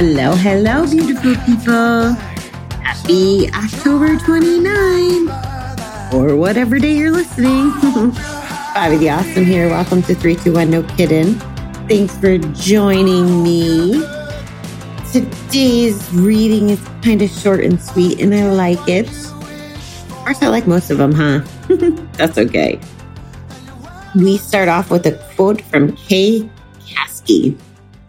Hello, hello, beautiful people. Happy October 29, or whatever day you're listening. Bobby the Awesome here. Welcome to 321 No Kidding. Thanks for joining me. Today's reading is kind of short and sweet, and I like it. Of course, I like most of them, huh? That's okay. We start off with a quote from Kay Caskey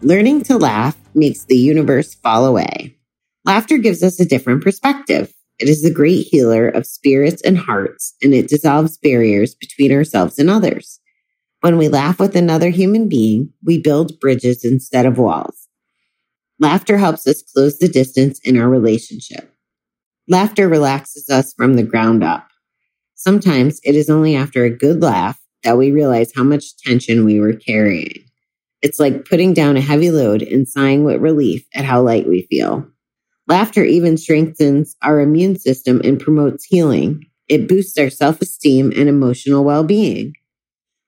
Learning to laugh makes the universe fall away. Laughter gives us a different perspective. It is the great healer of spirits and hearts, and it dissolves barriers between ourselves and others. When we laugh with another human being, we build bridges instead of walls. Laughter helps us close the distance in our relationship. Laughter relaxes us from the ground up. Sometimes it is only after a good laugh that we realize how much tension we were carrying. It's like putting down a heavy load and sighing with relief at how light we feel. Laughter even strengthens our immune system and promotes healing. It boosts our self esteem and emotional well being.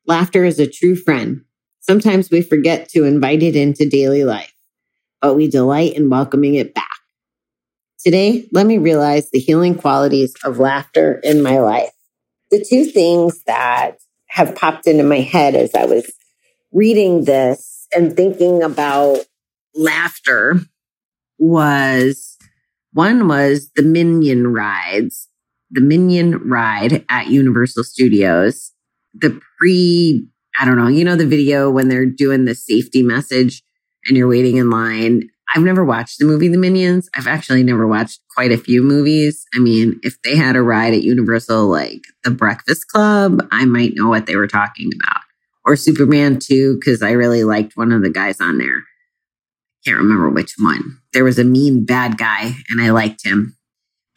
Laughter is a true friend. Sometimes we forget to invite it into daily life, but we delight in welcoming it back. Today, let me realize the healing qualities of laughter in my life. The two things that have popped into my head as I was reading this and thinking about laughter was one was the Minion rides, the Minion ride at Universal Studios, the pre, I don't know, you know, the video when they're doing the safety message and you're waiting in line. I've never watched the movie The Minions. I've actually never watched quite a few movies. I mean, if they had a ride at Universal like The Breakfast Club, I might know what they were talking about or Superman 2 because I really liked one of the guys on there. Can't remember which one. There was a mean bad guy and I liked him.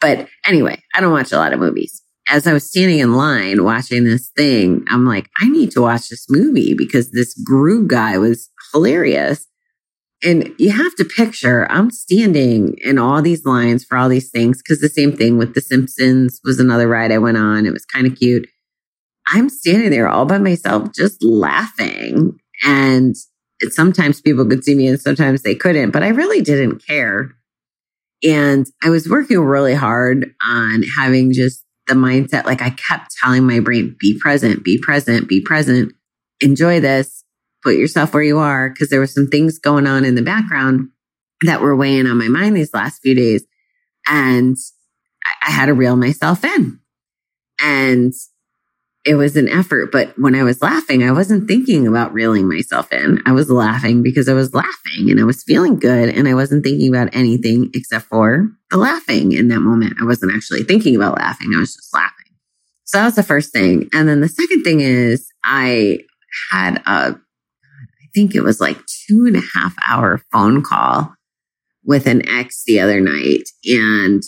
But anyway, I don't watch a lot of movies. As I was standing in line watching this thing, I'm like, I need to watch this movie because this Gru guy was hilarious. And you have to picture I'm standing in all these lines for all these things because the same thing with The Simpsons was another ride I went on. It was kind of cute. I'm standing there all by myself, just laughing. And sometimes people could see me and sometimes they couldn't, but I really didn't care. And I was working really hard on having just the mindset. Like I kept telling my brain, be present, be present, be present, enjoy this, put yourself where you are. Cause there were some things going on in the background that were weighing on my mind these last few days. And I, I had to reel myself in. And it was an effort. But when I was laughing, I wasn't thinking about reeling myself in. I was laughing because I was laughing and I was feeling good and I wasn't thinking about anything except for the laughing in that moment. I wasn't actually thinking about laughing. I was just laughing. So that was the first thing. And then the second thing is I had a, I think it was like two and a half hour phone call with an ex the other night. And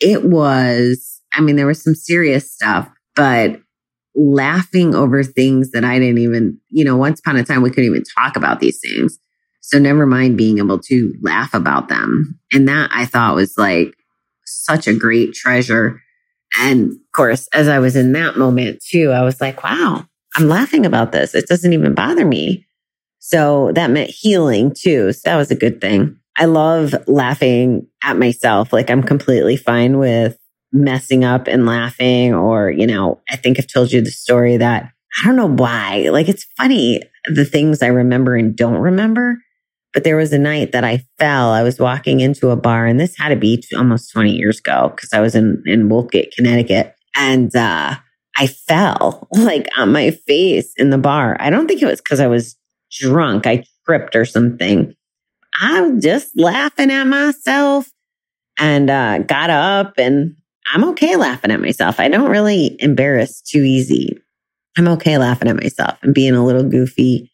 it was, I mean, there was some serious stuff, but laughing over things that I didn't even, you know, once upon a time we couldn't even talk about these things. So never mind being able to laugh about them. And that I thought was like such a great treasure. And of course, as I was in that moment too, I was like, wow, I'm laughing about this. It doesn't even bother me. So that meant healing too. So that was a good thing. I love laughing at myself. Like I'm completely fine with messing up and laughing or, you know, I think I've told you the story that I don't know why. Like it's funny the things I remember and don't remember. But there was a night that I fell. I was walking into a bar and this had to be almost 20 years ago because I was in, in Wolcott, Connecticut. And, uh, I fell like on my face in the bar. I don't think it was because I was drunk. I tripped or something. I'm just laughing at myself and, uh, got up and I'm okay laughing at myself. I don't really embarrass too easy. I'm okay laughing at myself and being a little goofy.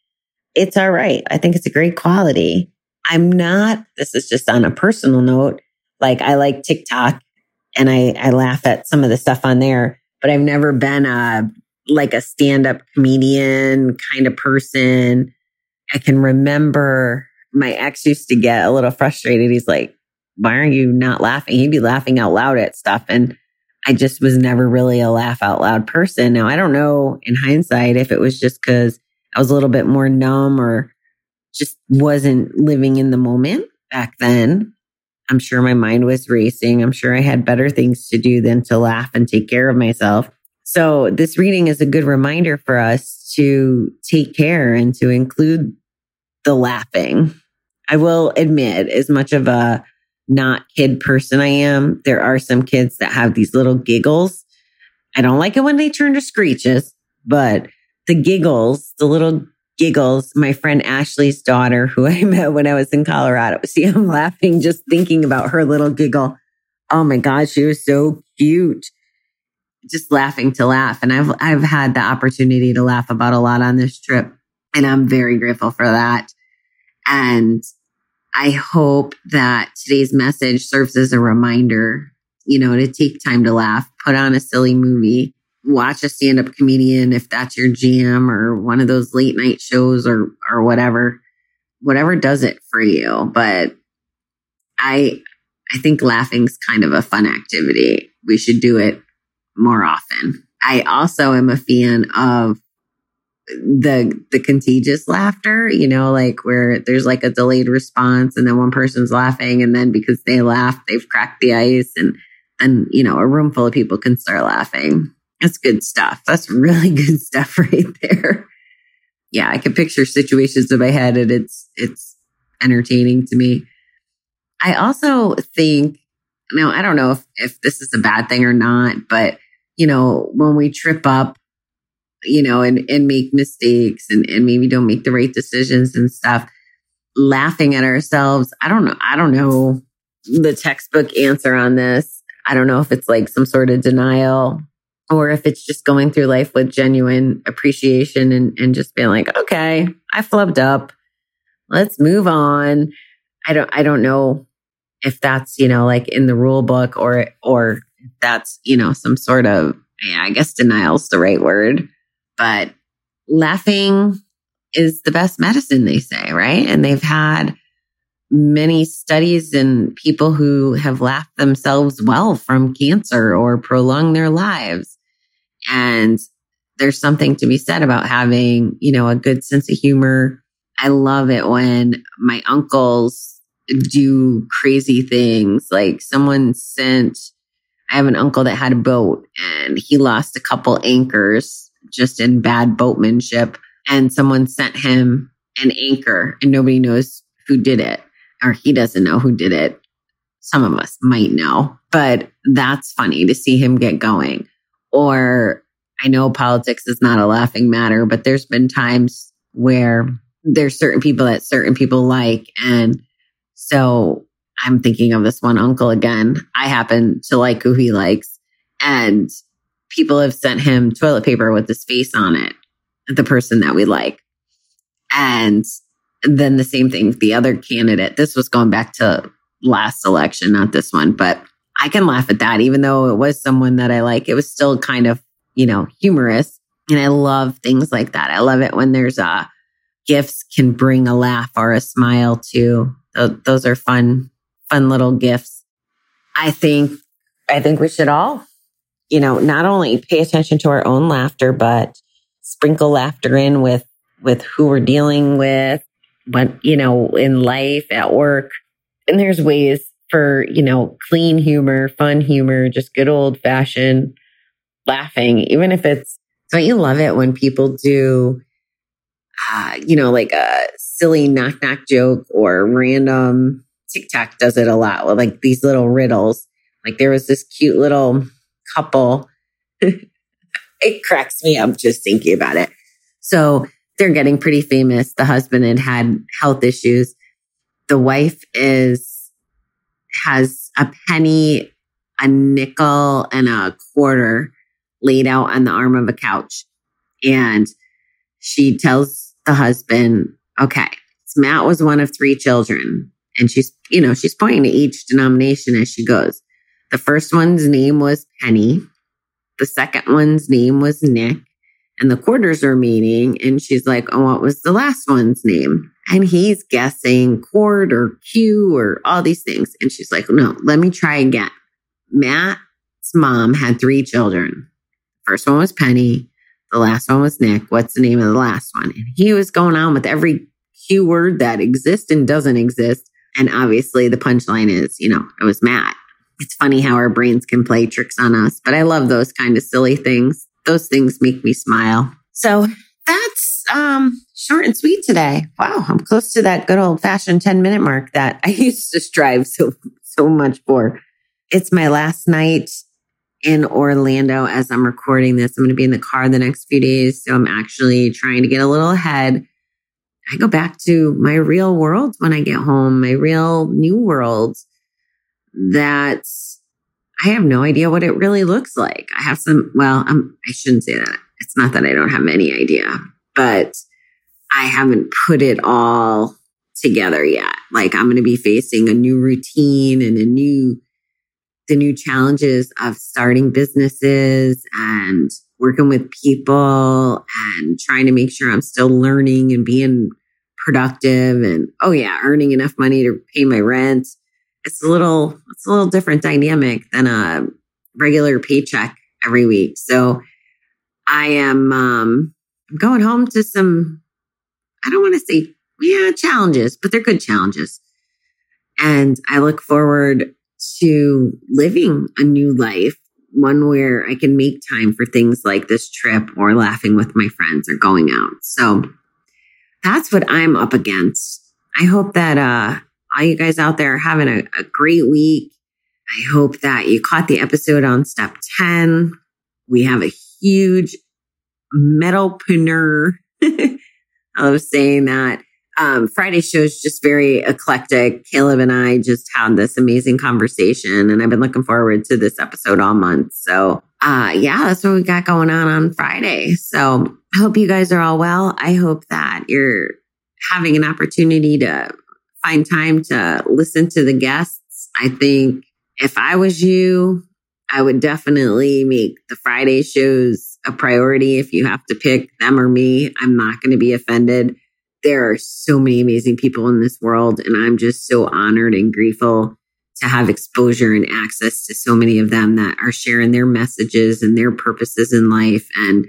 It's all right. I think it's a great quality. I'm not, this is just on a personal note. Like I like TikTok and I, I laugh at some of the stuff on there, but I've never been a, like a stand up comedian kind of person. I can remember my ex used to get a little frustrated. He's like, why are you not laughing? He'd be laughing out loud at stuff. And I just was never really a laugh out loud person. Now, I don't know in hindsight if it was just because I was a little bit more numb or just wasn't living in the moment back then. I'm sure my mind was racing. I'm sure I had better things to do than to laugh and take care of myself. So this reading is a good reminder for us to take care and to include the laughing. I will admit, as much of a not kid person I am, there are some kids that have these little giggles. I don't like it when they turn to screeches, but the giggles, the little giggles, my friend Ashley's daughter, who I met when I was in Colorado, see, I'm laughing just thinking about her little giggle. Oh my God, she was so cute. Just laughing to laugh. And I've, I've had the opportunity to laugh about a lot on this trip. And I'm very grateful for that. And I hope that today's message serves as a reminder, you know, to take time to laugh, put on a silly movie, watch a stand up comedian if that's your jam or one of those late night shows or, or whatever, whatever does it for you. But I, I think laughing's kind of a fun activity. We should do it more often. I also am a fan of the the contagious laughter, you know, like where there's like a delayed response and then one person's laughing and then because they laugh, they've cracked the ice and and you know, a room full of people can start laughing. That's good stuff. That's really good stuff right there. Yeah, I can picture situations in my head and it's it's entertaining to me. I also think now I don't know if, if this is a bad thing or not, but you know, when we trip up you know, and, and make mistakes and, and maybe don't make the right decisions and stuff, laughing at ourselves. I don't know. I don't know the textbook answer on this. I don't know if it's like some sort of denial or if it's just going through life with genuine appreciation and, and just being like, okay, I flubbed up. Let's move on. I don't, I don't know if that's, you know, like in the rule book or, or that's, you know, some sort of, yeah, I guess denial's the right word but laughing is the best medicine, they say, right? And they've had many studies in people who have laughed themselves well from cancer or prolonged their lives. And there's something to be said about having, you know, a good sense of humor. I love it when my uncles do crazy things. Like someone sent, I have an uncle that had a boat and he lost a couple anchors just in bad boatmanship. And someone sent him an anchor and nobody knows who did it or he doesn't know who did it. Some of us might know, but that's funny to see him get going. Or I know politics is not a laughing matter, but there's been times where there's certain people that certain people like. And so I'm thinking of this one uncle again. I happen to like who he likes. And people have sent him toilet paper with his face on it, the person that we like. And then the same thing, the other candidate, this was going back to last election, not this one, but I can laugh at that, even though it was someone that I like. It was still kind of, you know, humorous. And I love things like that. I love it when there's a uh, gifts can bring a laugh or a smile too. Those are fun, fun little gifts. I think, I think we should all you know, not only pay attention to our own laughter, but sprinkle laughter in with, with who we're dealing with, what, you know, in life, at work. And there's ways for, you know, clean humor, fun humor, just good old fashioned laughing, even if it's, don't you love it when people do, uh, you know, like a silly knock knock joke or random TikTok does it a lot with like these little riddles. Like there was this cute little couple. it cracks me up just thinking about it. So they're getting pretty famous. The husband had had health issues. The wife is, has a penny, a nickel, and a quarter laid out on the arm of a couch. And she tells the husband, okay, Matt was one of three children. And she's, you know, she's pointing to each denomination as she goes. The first one's name was Penny. The second one's name was Nick. And the quarters are meeting. And she's like, Oh, what was the last one's name? And he's guessing cord or Q or all these things. And she's like, No, let me try again. Matt's mom had three children. First one was Penny. The last one was Nick. What's the name of the last one? And he was going on with every keyword that exists and doesn't exist. And obviously, the punchline is, you know, it was Matt. It's funny how our brains can play tricks on us, but I love those kind of silly things. Those things make me smile. So that's um, short and sweet today. Wow, I'm close to that good old fashioned 10 minute mark that I used to strive so so much for. It's my last night in Orlando as I'm recording this. I'm going to be in the car the next few days, so I'm actually trying to get a little ahead. I go back to my real world when I get home, my real new world that I have no idea what it really looks like. I have some, well, I'm, I shouldn't say that. It's not that I don't have any idea, but I haven't put it all together yet. Like I'm going to be facing a new routine and a new, the new challenges of starting businesses and working with people and trying to make sure I'm still learning and being productive and oh yeah, earning enough money to pay my rent. It's a little, it's a little different dynamic than a regular paycheck every week. So I am, um, going home to some, I don't want to say, yeah, challenges, but they're good challenges. And I look forward to living a new life, one where I can make time for things like this trip or laughing with my friends or going out. So that's what I'm up against. I hope that uh, all you guys out there are having a, a great week. I hope that you caught the episode on step 10. We have a huge metalpreneur. I was saying that. Um, Friday show is just very eclectic. Caleb and I just had this amazing conversation, and I've been looking forward to this episode all month. So, uh, yeah, that's what we got going on on Friday. So, I hope you guys are all well. I hope that you're having an opportunity to find time to listen to the guests. I think if I was you, I would definitely make the Friday shows a priority. If you have to pick them or me, I'm not going to be offended. There are so many amazing people in this world, and I'm just so honored and grateful to have exposure and access to so many of them that are sharing their messages and their purposes in life. And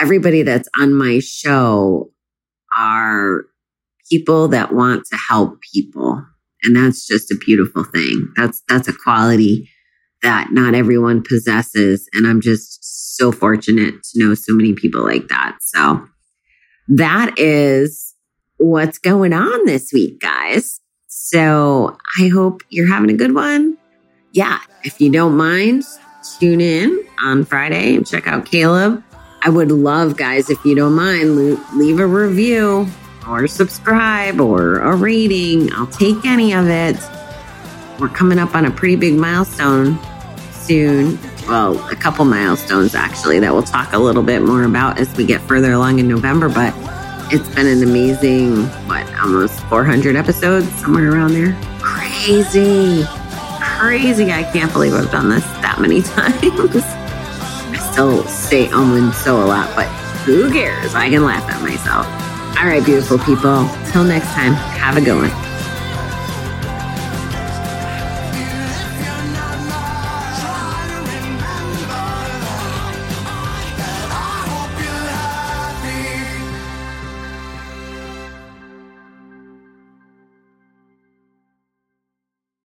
everybody that's on my show are people that want to help people. And that's just a beautiful thing. That's, that's a quality that not everyone possesses. And I'm just so fortunate to know so many people like that. So that is what's going on this week, guys. So I hope you're having a good one. Yeah. If you don't mind, tune in on Friday and check out Caleb. I would love, guys, if you don't mind, leave a review or subscribe or a rating. I'll take any of it. We're coming up on a pretty big milestone soon. Well, a couple milestones actually that we'll talk a little bit more about as we get further along in November. But it's been an amazing, what, almost 400 episodes, somewhere around there. Crazy. Crazy. I can't believe I've done this that many times. I still say um and so a lot, but who cares? I can laugh at myself. All right, beautiful people. Till next time, have a good one.